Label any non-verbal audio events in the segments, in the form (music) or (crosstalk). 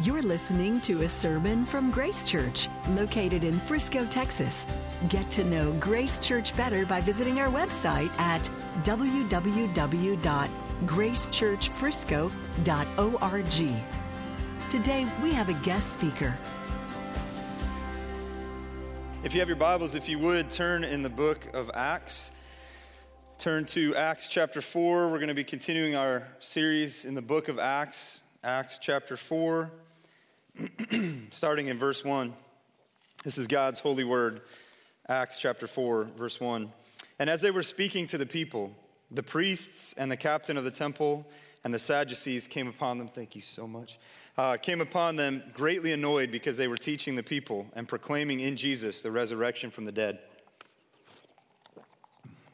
You're listening to a sermon from Grace Church, located in Frisco, Texas. Get to know Grace Church better by visiting our website at www.gracechurchfrisco.org. Today, we have a guest speaker. If you have your Bibles, if you would, turn in the book of Acts. Turn to Acts chapter 4. We're going to be continuing our series in the book of Acts, Acts chapter 4, (clears throat) starting in verse 1. This is God's holy word, Acts chapter 4, verse 1. And as they were speaking to the people, the priests and the captain of the temple and the Sadducees came upon them. Thank you so much. Uh, came upon them greatly annoyed because they were teaching the people and proclaiming in Jesus the resurrection from the dead.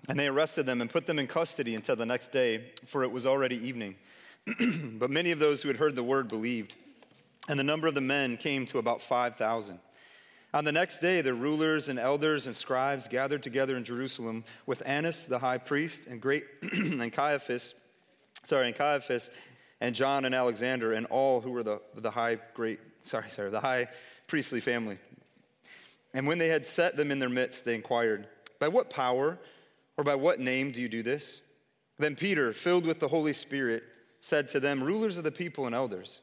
And they arrested them and put them in custody until the next day, for it was already evening. (clears throat) but many of those who had heard the word believed, and the number of the men came to about 5,000. On the next day, the rulers and elders and scribes gathered together in Jerusalem with Annas the high priest and great (clears throat) and Caiaphas, sorry, and Caiaphas and John and Alexander and all who were the, the high great sorry, sorry, the high priestly family. And when they had set them in their midst, they inquired, By what power or by what name do you do this? Then Peter, filled with the Holy Spirit, said to them, Rulers of the people and elders,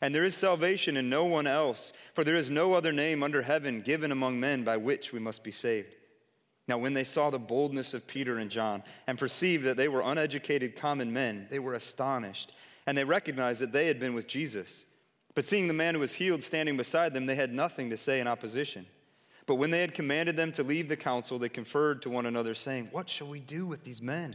And there is salvation in no one else, for there is no other name under heaven given among men by which we must be saved. Now, when they saw the boldness of Peter and John and perceived that they were uneducated common men, they were astonished, and they recognized that they had been with Jesus. But seeing the man who was healed standing beside them, they had nothing to say in opposition. But when they had commanded them to leave the council, they conferred to one another, saying, What shall we do with these men?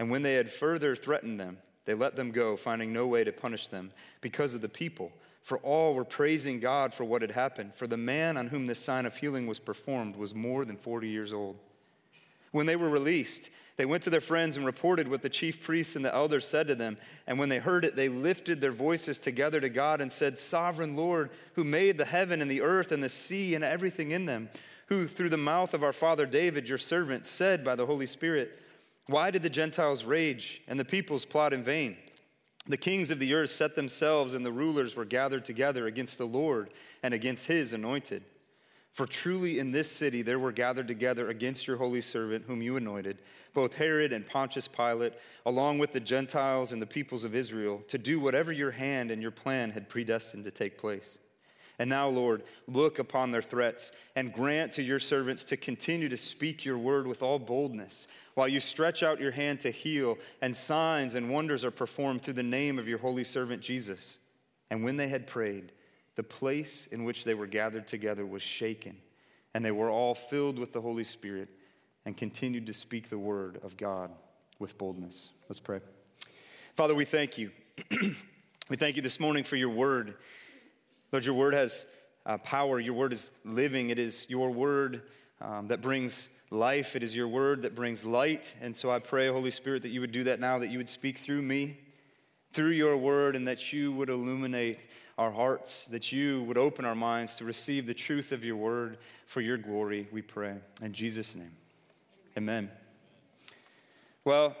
And when they had further threatened them, they let them go, finding no way to punish them because of the people. For all were praising God for what had happened. For the man on whom this sign of healing was performed was more than 40 years old. When they were released, they went to their friends and reported what the chief priests and the elders said to them. And when they heard it, they lifted their voices together to God and said, Sovereign Lord, who made the heaven and the earth and the sea and everything in them who, through the mouth of our father David, your servant, said by the Holy Spirit, Why did the Gentiles rage and the peoples plot in vain? The kings of the earth set themselves, and the rulers were gathered together against the Lord and against his anointed. For truly in this city there were gathered together against your holy servant, whom you anointed, both Herod and Pontius Pilate, along with the Gentiles and the peoples of Israel, to do whatever your hand and your plan had predestined to take place. And now, Lord, look upon their threats and grant to your servants to continue to speak your word with all boldness, while you stretch out your hand to heal, and signs and wonders are performed through the name of your holy servant Jesus. And when they had prayed, the place in which they were gathered together was shaken, and they were all filled with the Holy Spirit and continued to speak the word of God with boldness. Let's pray. Father, we thank you. (clears throat) we thank you this morning for your word. Lord, your word has uh, power. Your word is living. It is your word um, that brings life. It is your word that brings light. And so I pray, Holy Spirit, that you would do that now, that you would speak through me, through your word, and that you would illuminate our hearts, that you would open our minds to receive the truth of your word for your glory, we pray. In Jesus' name, amen. Well,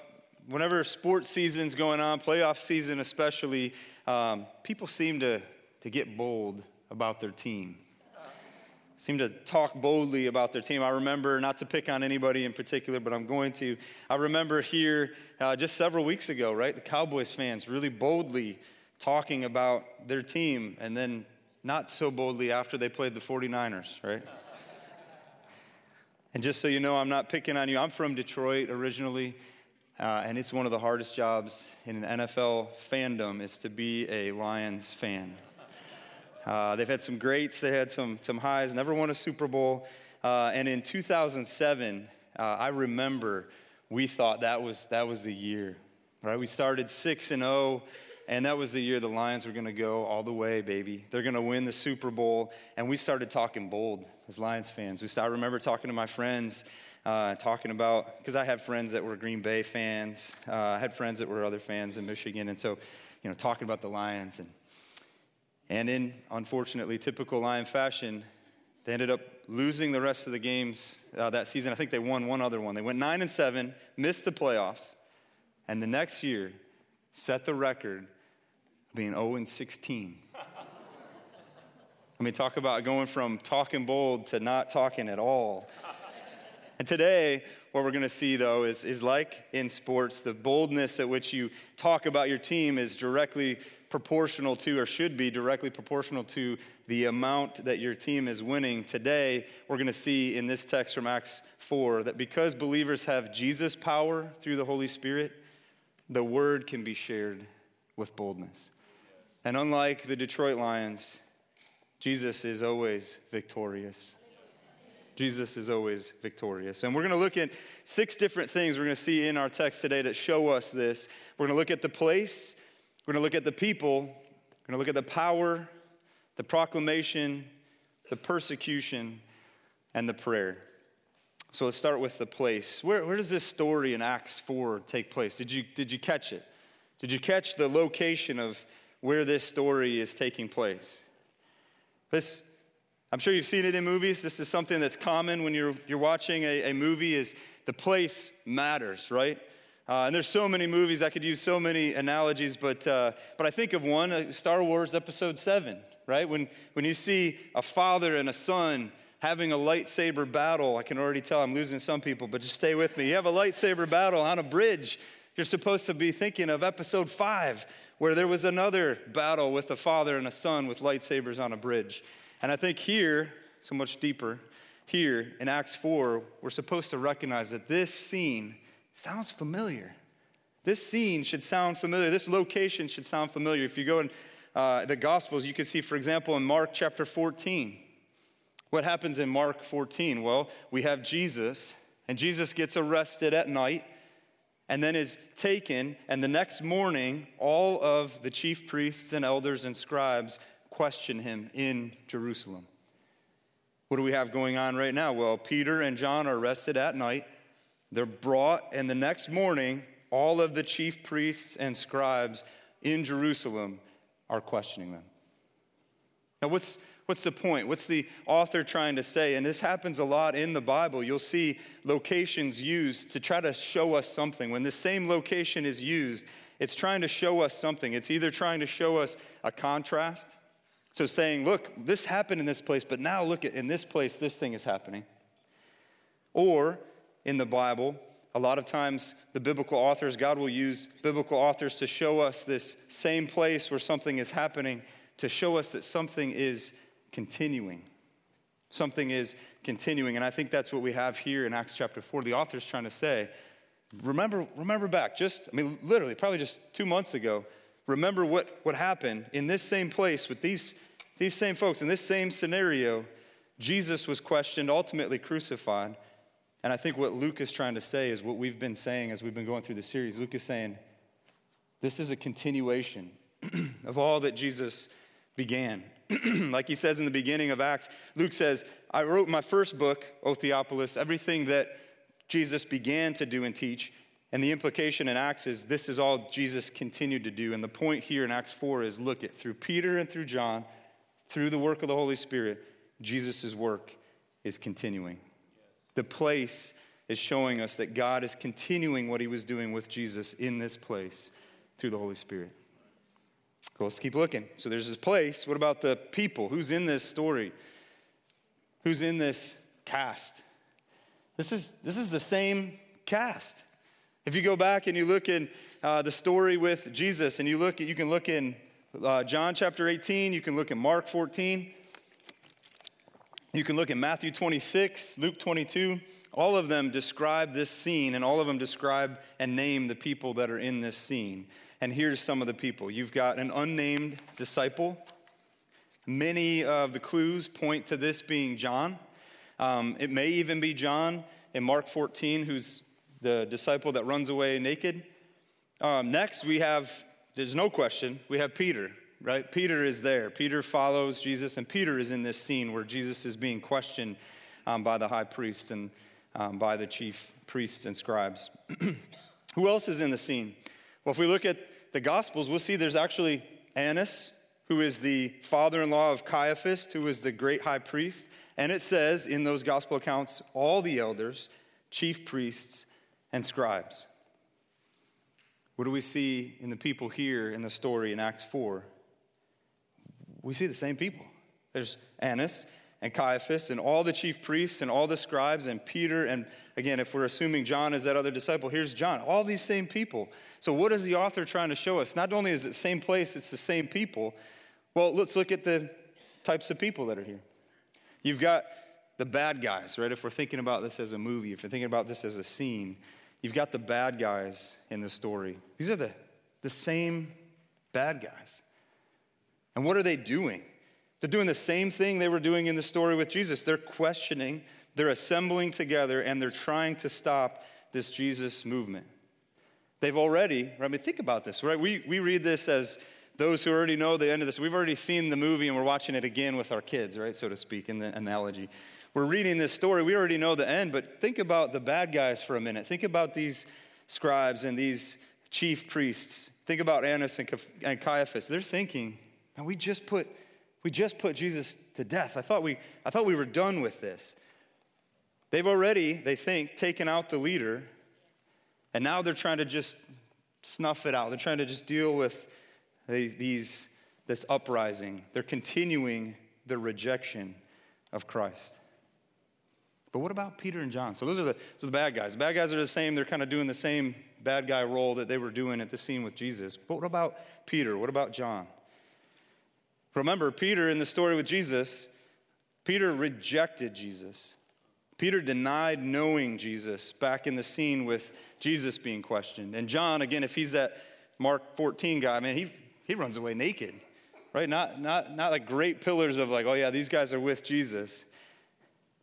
whenever sports season's going on, playoff season especially, um, people seem to to get bold about their team. Seem to talk boldly about their team. I remember, not to pick on anybody in particular, but I'm going to. I remember here uh, just several weeks ago, right? The Cowboys fans really boldly talking about their team, and then not so boldly after they played the 49ers, right? And just so you know, I'm not picking on you. I'm from Detroit originally, uh, and it's one of the hardest jobs in an NFL fandom is to be a Lions fan. Uh, they've had some greats, they had some, some highs, never won a Super Bowl. Uh, and in 2007, uh, I remember we thought that was, that was the year, right? We started 6 and 0. And that was the year the Lions were going to go all the way, baby. They're going to win the Super Bowl. And we started talking bold as Lions fans. We started, I remember talking to my friends, uh, talking about, because I had friends that were Green Bay fans. Uh, I had friends that were other fans in Michigan. And so, you know, talking about the Lions. And, and in, unfortunately, typical Lion fashion, they ended up losing the rest of the games uh, that season. I think they won one other one. They went 9 and 7, missed the playoffs. And the next year, set the record being 0 and 16. I mean, talk about going from talking bold to not talking at all. And today, what we're going to see, though, is, is like in sports, the boldness at which you talk about your team is directly proportional to, or should be directly proportional to, the amount that your team is winning. Today, we're going to see in this text from Acts 4 that because believers have Jesus' power through the Holy Spirit, the word can be shared with boldness. And unlike the Detroit Lions, Jesus is always victorious. Jesus is always victorious. And we're going to look at six different things we're going to see in our text today that show us this. We're going to look at the place, we're going to look at the people, we're going to look at the power, the proclamation, the persecution, and the prayer. So let's start with the place. Where, where does this story in Acts 4 take place? Did you, did you catch it? Did you catch the location of where this story is taking place. This, I'm sure you've seen it in movies. This is something that's common when you're, you're watching a, a movie is the place matters, right? Uh, and there's so many movies, I could use so many analogies, but, uh, but I think of one, uh, Star Wars Episode 7, right? When, when you see a father and a son having a lightsaber battle, I can already tell I'm losing some people, but just stay with me. You have a lightsaber battle on a bridge. You're supposed to be thinking of Episode 5 where there was another battle with a father and a son with lightsabers on a bridge. And I think here, so much deeper, here in Acts 4, we're supposed to recognize that this scene sounds familiar. This scene should sound familiar. This location should sound familiar. If you go in uh, the Gospels, you can see, for example, in Mark chapter 14. What happens in Mark 14? Well, we have Jesus, and Jesus gets arrested at night and then is taken, and the next morning, all of the chief priests and elders and scribes question him in Jerusalem. What do we have going on right now? Well, Peter and John are arrested at night. They're brought, and the next morning, all of the chief priests and scribes in Jerusalem are questioning them. Now, what's, What's the point? What's the author trying to say? And this happens a lot in the Bible. You'll see locations used to try to show us something. When the same location is used, it's trying to show us something. It's either trying to show us a contrast, so saying, look, this happened in this place, but now look at in this place, this thing is happening. Or in the Bible, a lot of times the biblical authors, God will use biblical authors to show us this same place where something is happening, to show us that something is continuing. Something is continuing. And I think that's what we have here in Acts chapter 4. The author's trying to say, remember, remember back, just, I mean, literally, probably just two months ago, remember what, what happened in this same place with these, these same folks, in this same scenario. Jesus was questioned, ultimately crucified. And I think what Luke is trying to say is what we've been saying as we've been going through the series. Luke is saying, this is a continuation (clears throat) of all that Jesus began. (clears throat) like he says in the beginning of Acts, Luke says, I wrote my first book, O Theophilus, everything that Jesus began to do and teach. And the implication in Acts is this is all Jesus continued to do. And the point here in Acts 4 is look at through Peter and through John, through the work of the Holy Spirit, Jesus' work is continuing. The place is showing us that God is continuing what he was doing with Jesus in this place through the Holy Spirit. Let's keep looking. So there's this place. What about the people? Who's in this story? Who's in this cast? This is, this is the same cast. If you go back and you look in uh, the story with Jesus, and you look, at, you can look in uh, John chapter 18, you can look in Mark 14. You can look at Matthew 26, Luke 22. All of them describe this scene, and all of them describe and name the people that are in this scene. And here's some of the people you've got an unnamed disciple. Many of the clues point to this being John. Um, it may even be John in Mark 14, who's the disciple that runs away naked. Um, next, we have, there's no question, we have Peter, right? Peter is there. Peter follows Jesus, and Peter is in this scene where Jesus is being questioned um, by the high priest and um, by the chief priests and scribes. (clears throat) Who else is in the scene? Well, if we look at the Gospels, we'll see there's actually Annas, who is the father in law of Caiaphas, who is the great high priest. And it says in those Gospel accounts, all the elders, chief priests, and scribes. What do we see in the people here in the story in Acts 4? We see the same people. There's Annas and Caiaphas and all the chief priests and all the scribes and Peter. And again, if we're assuming John is that other disciple, here's John. All these same people. So, what is the author trying to show us? Not only is it the same place, it's the same people. Well, let's look at the types of people that are here. You've got the bad guys, right? If we're thinking about this as a movie, if you're thinking about this as a scene, you've got the bad guys in the story. These are the, the same bad guys. And what are they doing? They're doing the same thing they were doing in the story with Jesus. They're questioning, they're assembling together, and they're trying to stop this Jesus movement. They've already, I mean, think about this, right? We, we read this as those who already know the end of this. We've already seen the movie and we're watching it again with our kids, right? So to speak, in the analogy. We're reading this story, we already know the end, but think about the bad guys for a minute. Think about these scribes and these chief priests. Think about Annas and Caiaphas. They're thinking, and we just put we just put Jesus to death. I thought we, I thought we were done with this. They've already, they think, taken out the leader, and now they're trying to just snuff it out. They're trying to just deal with these, this uprising. They're continuing the rejection of Christ. But what about Peter and John? So those are the, those are the bad guys. The bad guys are the same. They're kind of doing the same bad guy role that they were doing at the scene with Jesus. But what about Peter? What about John? Remember, Peter in the story with Jesus, Peter rejected Jesus. Peter denied knowing Jesus back in the scene with Jesus being questioned. And John, again, if he's that Mark 14 guy, man, he, he runs away naked, right? Not, not, not like great pillars of like, oh yeah, these guys are with Jesus.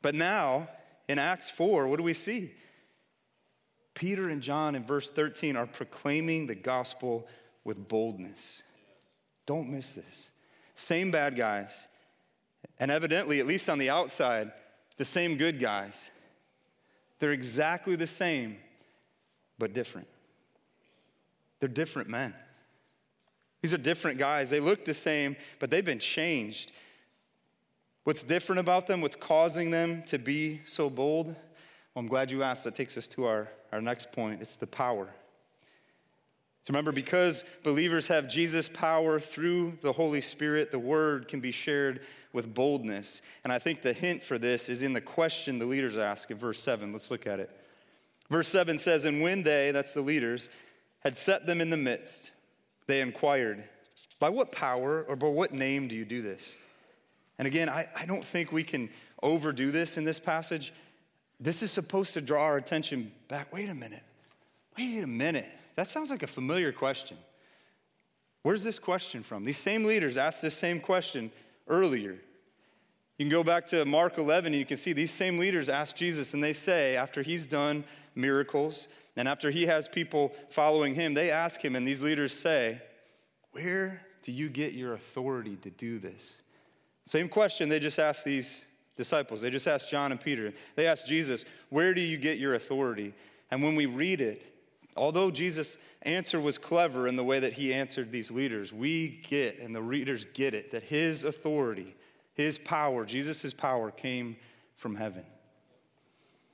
But now, in Acts 4, what do we see? Peter and John in verse 13 are proclaiming the gospel with boldness. Don't miss this. Same bad guys. And evidently, at least on the outside, the same good guys. They're exactly the same, but different. They're different men. These are different guys. They look the same, but they've been changed. What's different about them? What's causing them to be so bold? Well, I'm glad you asked. That takes us to our, our next point it's the power. So remember, because believers have Jesus' power through the Holy Spirit, the word can be shared with boldness. And I think the hint for this is in the question the leaders ask in verse 7. Let's look at it. Verse 7 says, And when they, that's the leaders, had set them in the midst, they inquired, By what power or by what name do you do this? And again, I, I don't think we can overdo this in this passage. This is supposed to draw our attention back. Wait a minute. Wait a minute. That sounds like a familiar question. Where's this question from? These same leaders asked this same question earlier. You can go back to Mark 11 and you can see these same leaders ask Jesus, and they say, after he's done miracles and after he has people following him, they ask him, and these leaders say, Where do you get your authority to do this? Same question they just asked these disciples. They just asked John and Peter. They asked Jesus, Where do you get your authority? And when we read it, Although Jesus' answer was clever in the way that he answered these leaders, we get, and the readers get it, that his authority, his power, Jesus' power came from heaven.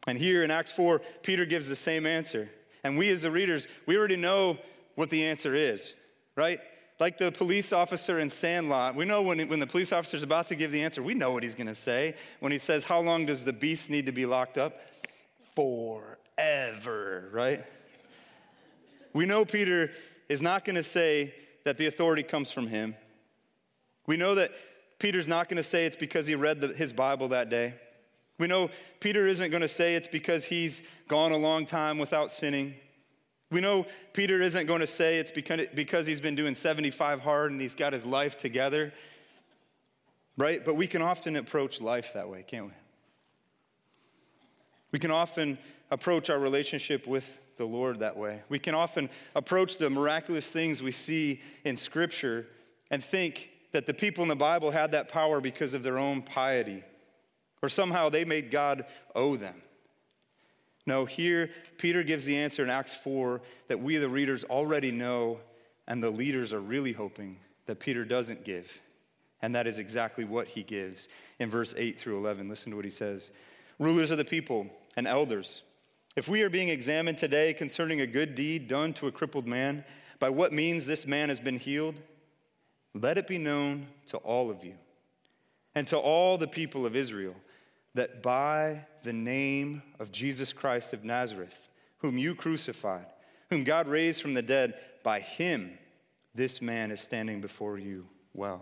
And here in Acts 4, Peter gives the same answer. And we as the readers, we already know what the answer is, right? Like the police officer in Sandlot, we know when, when the police officer is about to give the answer, we know what he's going to say. When he says, How long does the beast need to be locked up? Forever, right? We know Peter is not going to say that the authority comes from him. We know that Peter's not going to say it's because he read the, his Bible that day. We know Peter isn't going to say it's because he's gone a long time without sinning. We know Peter isn't going to say it's because, he's been doing 75 hard and he's got his life together, right? But we can often approach life that way, can't we? We can often approach our relationship with the Lord that way. We can often approach the miraculous things we see in Scripture and think that the people in the Bible had that power because of their own piety, or somehow they made God owe them. No, here Peter gives the answer in Acts 4 that we, the readers, already know, and the leaders are really hoping that Peter doesn't give. And that is exactly what he gives in verse 8 through 11. Listen to what he says Rulers of the people and elders, if we are being examined today concerning a good deed done to a crippled man, by what means this man has been healed, let it be known to all of you and to all the people of Israel that by the name of Jesus Christ of Nazareth, whom you crucified, whom God raised from the dead, by him this man is standing before you well.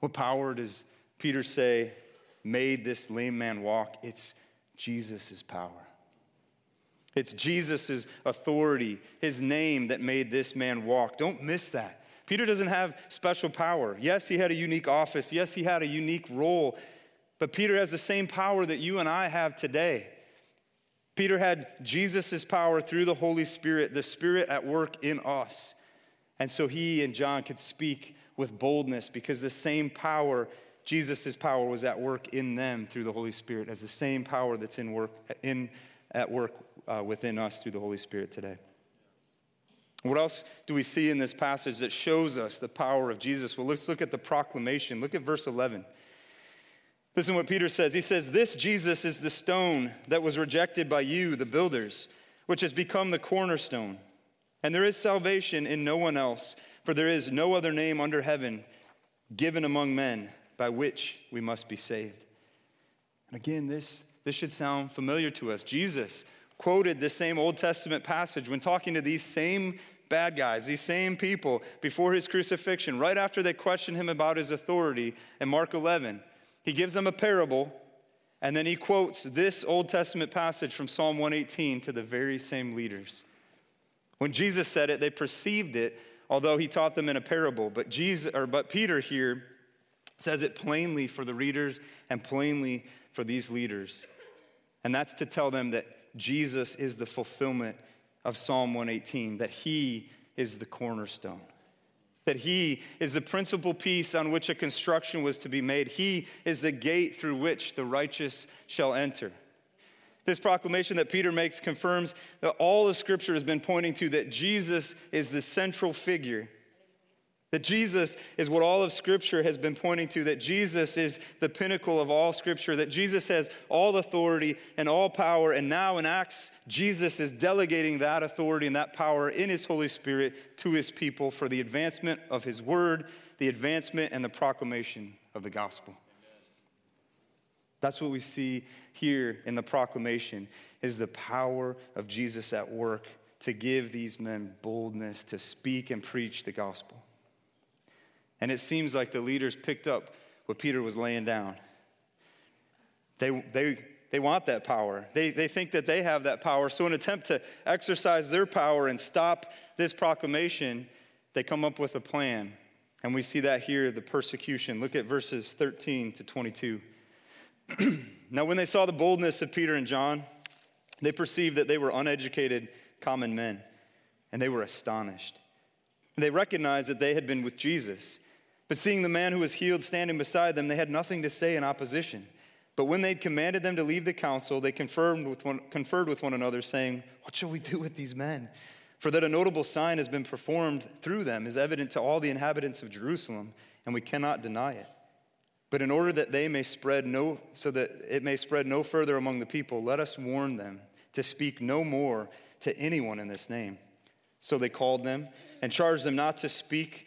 What power does Peter say made this lame man walk? It's Jesus' power. It's Jesus' authority, his name that made this man walk. Don't miss that. Peter doesn't have special power. Yes, he had a unique office. Yes, he had a unique role. But Peter has the same power that you and I have today. Peter had Jesus' power through the Holy Spirit, the Spirit at work in us. And so he and John could speak with boldness because the same power, Jesus' power, was at work in them through the Holy Spirit, as the same power that's in work, in, at work uh, within us through the Holy Spirit today. What else do we see in this passage that shows us the power of Jesus? Well, let's look at the proclamation. Look at verse 11. Listen to what Peter says. He says, This Jesus is the stone that was rejected by you, the builders, which has become the cornerstone. And there is salvation in no one else, for there is no other name under heaven given among men by which we must be saved. And again, this, this should sound familiar to us. Jesus quoted this same Old Testament passage when talking to these same bad guys, these same people before his crucifixion, right after they questioned him about his authority in Mark 11. He gives them a parable, and then he quotes this Old Testament passage from Psalm 118 to the very same leaders. When Jesus said it, they perceived it, although he taught them in a parable. But, Jesus, or, but Peter here says it plainly for the readers and plainly for these leaders. And that's to tell them that Jesus is the fulfillment of Psalm 118, that he is the cornerstone that he is the principal piece on which a construction was to be made. He is the gate through which the righteous shall enter. This proclamation that Peter makes confirms that all of Scripture has been pointing to that Jesus is the central figure that Jesus is what all of Scripture has been pointing to, that Jesus is the pinnacle of all Scripture, that Jesus has all authority and all power. And now in Acts, Jesus is delegating that authority and that power in His Holy Spirit to His people for the advancement of His word, the advancement and the proclamation of the gospel. That's what we see here in the proclamation is the power of Jesus at work to give these men boldness to speak and preach the gospel. And it seems like the leaders picked up what Peter was laying down. They, they, they want that power. They, they think that they have that power. So, in an attempt to exercise their power and stop this proclamation, they come up with a plan. And we see that here the persecution. Look at verses 13 to 22. (clears throat) now, when they saw the boldness of Peter and John, they perceived that they were uneducated common men, and they were astonished. They recognized that they had been with Jesus. But seeing the man who was healed standing beside them, they had nothing to say in opposition. But when they'd commanded them to leave the council, they conferred with, one, conferred with one another, saying, What shall we do with these men? For that a notable sign has been performed through them is evident to all the inhabitants of Jerusalem, and we cannot deny it. But in order that they may spread no, so that it may spread no further among the people, let us warn them to speak no more to anyone in this name. So they called them and charged them not to speak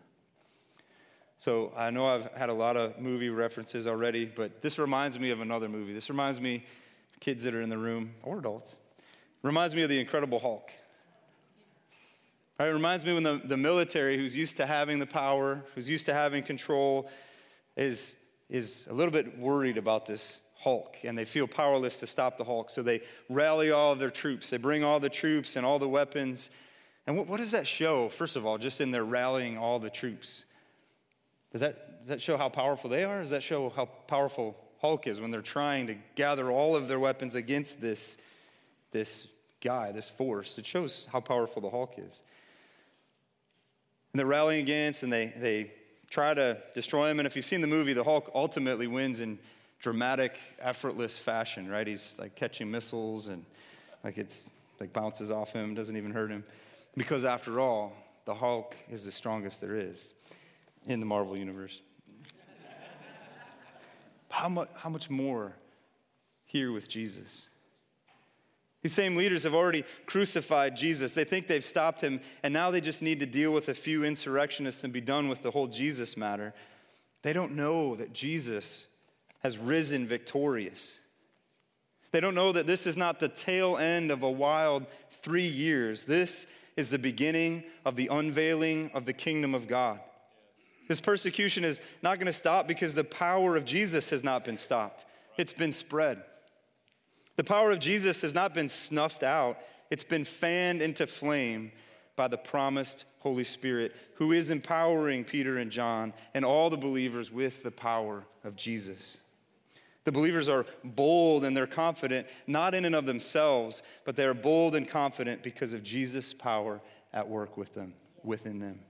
So I know I've had a lot of movie references already, but this reminds me of another movie. This reminds me, kids that are in the room, or adults, reminds me of The Incredible Hulk. Right, it reminds me when the, the military, who's used to having the power, who's used to having control, is is a little bit worried about this Hulk, and they feel powerless to stop the Hulk. So they rally all of their troops. They bring all the troops and all the weapons. And what, what does that show, first of all, just in their rallying all the troops? Does that, does that show how powerful they are? Does that show how powerful Hulk is when they're trying to gather all of their weapons against this, this guy, this force? It shows how powerful the Hulk is. And they're rallying against, and they, they try to destroy him. And if you've seen the movie, the Hulk ultimately wins in dramatic, effortless fashion, right? He's like catching missiles and like it's like bounces off him, doesn't even hurt him. Because after all, the Hulk is the strongest there is in the Marvel universe. how, much, how much more here with Jesus? These same leaders have already crucified Jesus. They think they've stopped him, and now they just need to deal with a few insurrectionists and be done with the whole Jesus matter. They don't know that Jesus has risen victorious. They don't know that this is not the tail end of a wild three years. This is the beginning of the unveiling of the kingdom of God. This persecution is not going to stop because the power of Jesus has not been stopped, it's been spread. The power of Jesus has not been snuffed out, it's been fanned into flame by the promised Holy Spirit, who is empowering Peter and John and all the believers with the power of Jesus. The believers are bold and they're confident, not in and of themselves, but they are bold and confident because of Jesus' power at work with them, within them.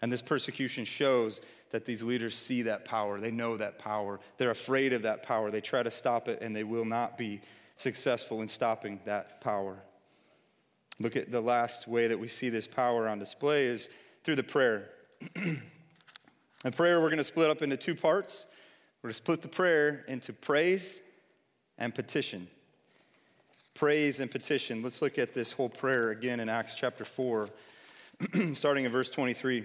And this persecution shows that these leaders see that power. They know that power. They're afraid of that power. They try to stop it, and they will not be successful in stopping that power. Look at the last way that we see this power on display is through the prayer. (clears throat) the prayer we're going to split up into two parts. We're going to split the prayer into praise and petition. Praise and petition. Let's look at this whole prayer again in Acts chapter 4, (clears throat) starting in verse 23.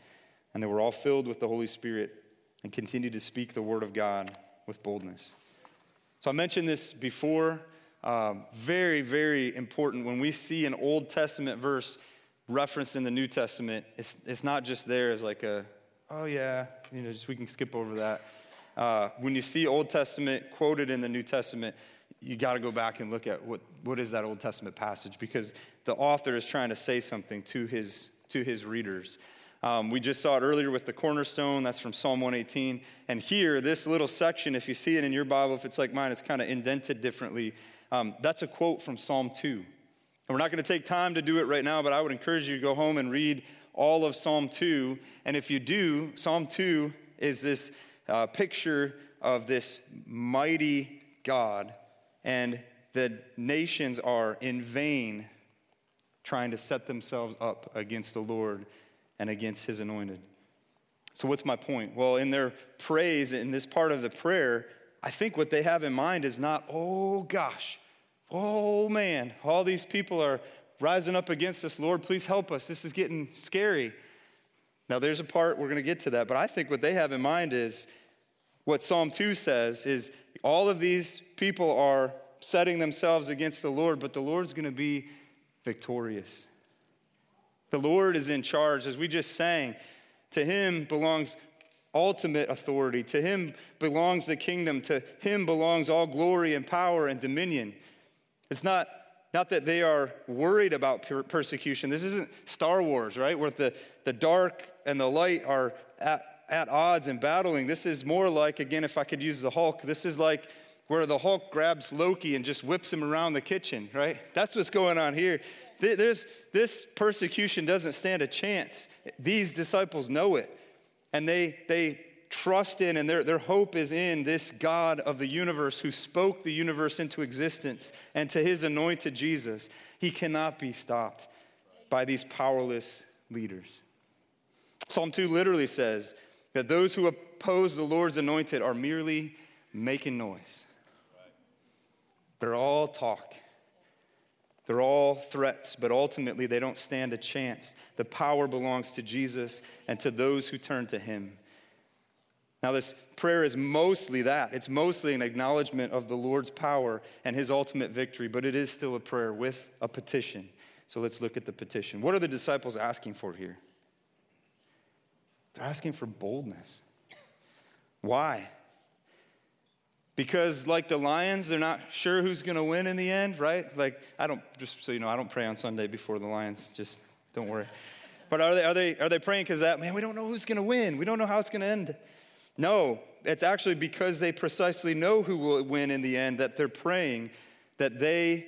and they were all filled with the Holy Spirit and continued to speak the word of God with boldness. So I mentioned this before. Um, very, very important. When we see an Old Testament verse referenced in the New Testament, it's, it's not just there as like a, oh yeah, you know, just we can skip over that. Uh, when you see Old Testament quoted in the New Testament, you got to go back and look at what, what is that Old Testament passage because the author is trying to say something to his, to his readers. Um, we just saw it earlier with the cornerstone. That's from Psalm 118. And here, this little section, if you see it in your Bible, if it's like mine, it's kind of indented differently. Um, that's a quote from Psalm 2. And we're not going to take time to do it right now, but I would encourage you to go home and read all of Psalm 2. And if you do, Psalm 2 is this uh, picture of this mighty God, and the nations are in vain trying to set themselves up against the Lord and against his anointed. So, what's my point? Well, in their praise, in this part of the prayer, I think what they have in mind is not, oh gosh, oh man, all these people are rising up against us. Lord, please help us. This is getting scary. Now, there's a part, we're going to get to that, but I think what they have in mind is, what Psalm 2 says is all of these people are setting themselves against the Lord, but the Lord's going to be victorious. The Lord is in charge. As we just sang, to him belongs ultimate authority. To him belongs the kingdom. To him belongs all glory and power and dominion. It's not, not that they are worried about per- persecution. This isn't Star Wars, right? Where the, the dark and the light are at, at odds and battling. This is more like, again, if I could use the Hulk, this is like where the Hulk grabs Loki and just whips him around the kitchen, right? That's what's going on here. There's, this persecution doesn't stand a chance. These disciples know it, and they, they trust in, and their, their hope is in this God of the universe who spoke the universe into existence and to his anointed Jesus. He cannot be stopped by these powerless leaders. Psalm 2 literally says that those who oppose the Lord's anointed are merely making noise. They're all talk. They're all threats, but ultimately they don't stand a chance. The power belongs to Jesus and to those who turn to him. Now, this prayer is mostly that. It's mostly an acknowledgement of the Lord's power and his ultimate victory, but it is still a prayer with a petition. So let's look at the petition. What are the disciples asking for here? They're asking for boldness. Why? Because, like the Lions, they're not sure who's going to win in the end, right? Like, I don't, just so you know, I don't pray on Sunday before the Lions, just don't worry. But are they, are they, are they praying because that, man, we don't know who's going to win. We don't know how it's going to end. No, it's actually because they precisely know who will win in the end that they're praying that they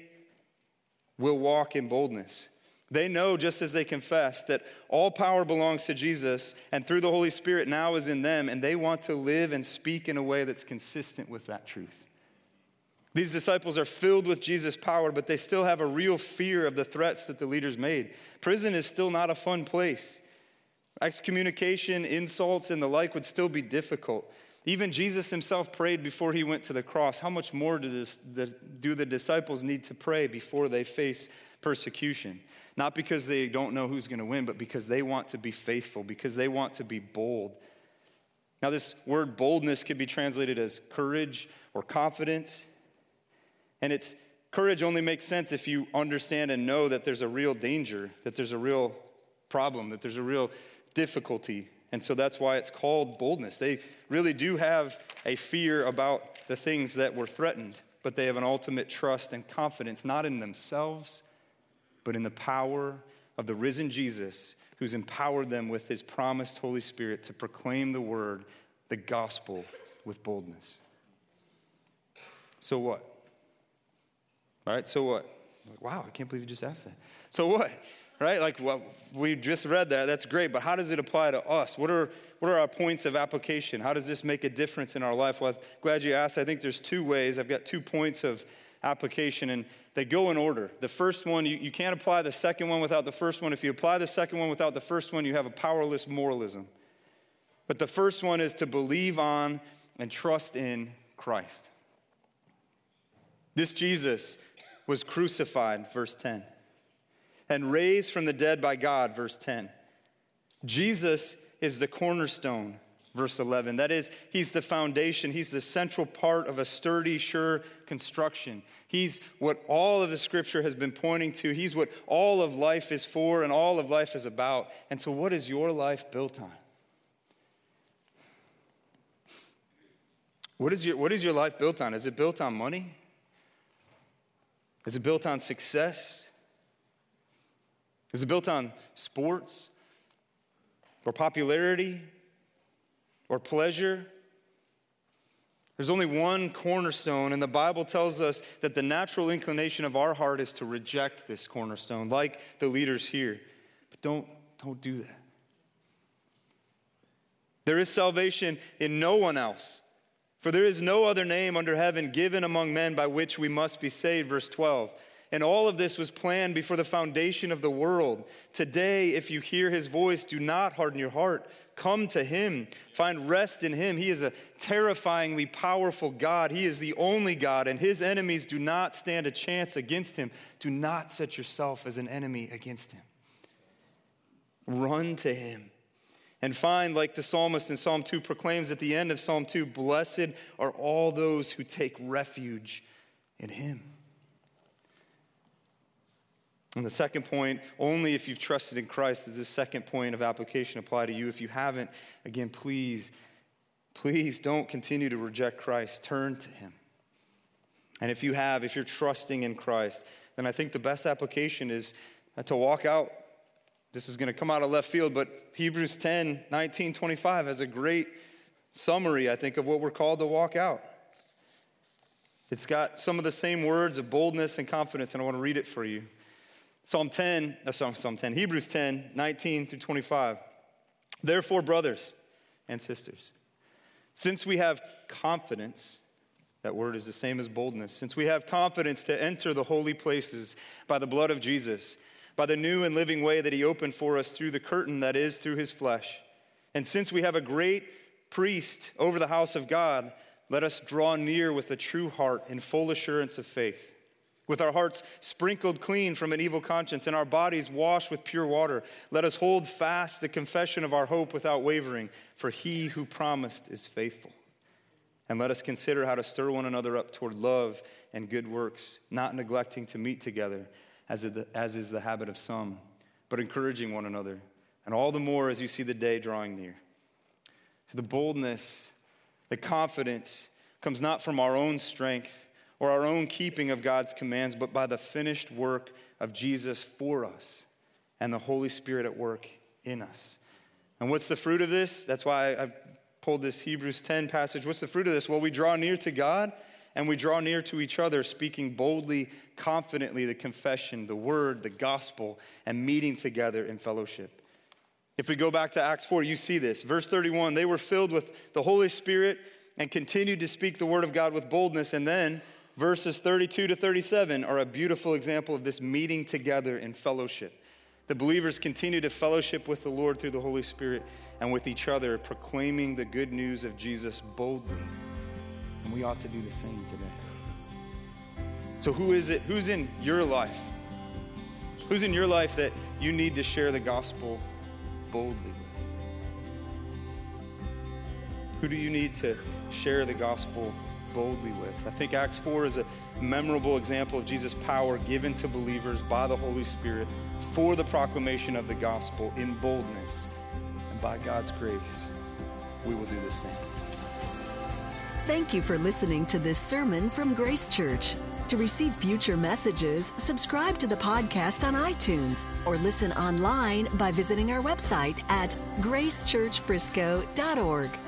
will walk in boldness. They know, just as they confess, that all power belongs to Jesus, and through the Holy Spirit now is in them, and they want to live and speak in a way that's consistent with that truth. These disciples are filled with Jesus' power, but they still have a real fear of the threats that the leaders made. Prison is still not a fun place. Excommunication, insults, and the like would still be difficult. Even Jesus himself prayed before he went to the cross. How much more do, this, do the disciples need to pray before they face persecution? Not because they don't know who's going to win, but because they want to be faithful, because they want to be bold. Now, this word boldness could be translated as courage or confidence. And it's courage only makes sense if you understand and know that there's a real danger, that there's a real problem, that there's a real difficulty. And so that's why it's called boldness. They really do have a fear about the things that were threatened, but they have an ultimate trust and confidence, not in themselves, but in the power of the risen Jesus who's empowered them with his promised Holy Spirit to proclaim the word, the gospel, with boldness. So what? All right, so what? Wow, I can't believe you just asked that. So what? Right? Like well, we just read that. That's great, but how does it apply to us? What are what are our points of application? How does this make a difference in our life? Well, I'm glad you asked. I think there's two ways. I've got two points of application, and they go in order. The first one, you, you can't apply the second one without the first one. If you apply the second one without the first one, you have a powerless moralism. But the first one is to believe on and trust in Christ. This Jesus was crucified, verse 10, and raised from the dead by God, verse 10. Jesus is the cornerstone verse 11. That is, he's the foundation, he's the central part of a sturdy, sure construction. He's what all of the scripture has been pointing to, he's what all of life is for and all of life is about. And so, what is your life built on? What is your, what is your life built on? Is it built on money? Is it built on success? Is it built on sports or popularity or pleasure. There's only one cornerstone, and the Bible tells us that the natural inclination of our heart is to reject this cornerstone, like the leaders here. But don't, don't do that. There is salvation in no one else, for there is no other name under heaven given among men by which we must be saved. Verse 12. And all of this was planned before the foundation of the world. Today, if you hear his voice, do not harden your heart. Come to him, find rest in him. He is a terrifyingly powerful God. He is the only God, and his enemies do not stand a chance against him. Do not set yourself as an enemy against him. Run to him And find, like the psalmist in Psalm 2 proclaims at the end of Psalm 2, blessed are all those who take refuge in him. And the second point, only if you've trusted in Christ does this second point of application apply to you. If you haven't, again, please, please don't continue to reject Christ. Turn to him. And if you have, if you're trusting in Christ, then I think the best application is uh, to walk out. This is going to come out of left field, but Hebrews 10 19, 25 has a great summary, I think, of what we're called to walk out. It's got some of the same words of boldness and confidence, and I want to read it for you. Psalm 10, uh, Psalm, Psalm 10, Hebrews 10, 19 through 25. Therefore, brothers and sisters, since we have confidence, that word is the same as boldness, since we have confidence to enter the holy places by the blood of Jesus, by the new and living way that he opened for us through the curtain that is through his flesh, and since we have a great priest over the house of God, let us draw near with a true heart in full assurance of faith with our hearts sprinkled clean from an evil conscience and our bodies washed with pure water, let us hold fast the confession of our hope without wavering, for he who promised is faithful. And let us consider how to stir one another up toward love and good works, not neglecting to meet together, as is the habit of some, but encouraging one another, and all the more as you see the day drawing near. So the boldness, the confidence comes not from our own strength or our own keeping of God's commands, but by the finished work of Jesus for us and the Holy Spirit at work in us. And what's the fruit of this? That's why I pulled this Hebrews 10 passage. What's the fruit of this? Well, we draw near to God and we draw near to each other, speaking boldly, confidently the confession, the word, the gospel, and meeting together in fellowship. If we go back to Acts 4, you see this. Verse 31 they were filled with the Holy Spirit and continued to speak the word of God with boldness. And then verses 32 to 37 are a beautiful example of this meeting together in fellowship. The believers continue to fellowship with the Lord through the Holy Spirit and with each other, proclaiming the good news of Jesus boldly. And we ought to do the same today. So, who is it? Who's in your life? Who's in your life that you need to share the gospel boldly with? Who do you need to share the gospel boldly with. I think Acts 4 is a memorable example of Jesus' power given to believers by the Holy Spirit for the proclamation of the gospel in boldness. And by God's grace, we will do the same. Thank you for listening to this sermon from Grace Church. To receive future messages, subscribe to the podcast on iTunes or listen online by visiting our website at gracechurchfrisco.org.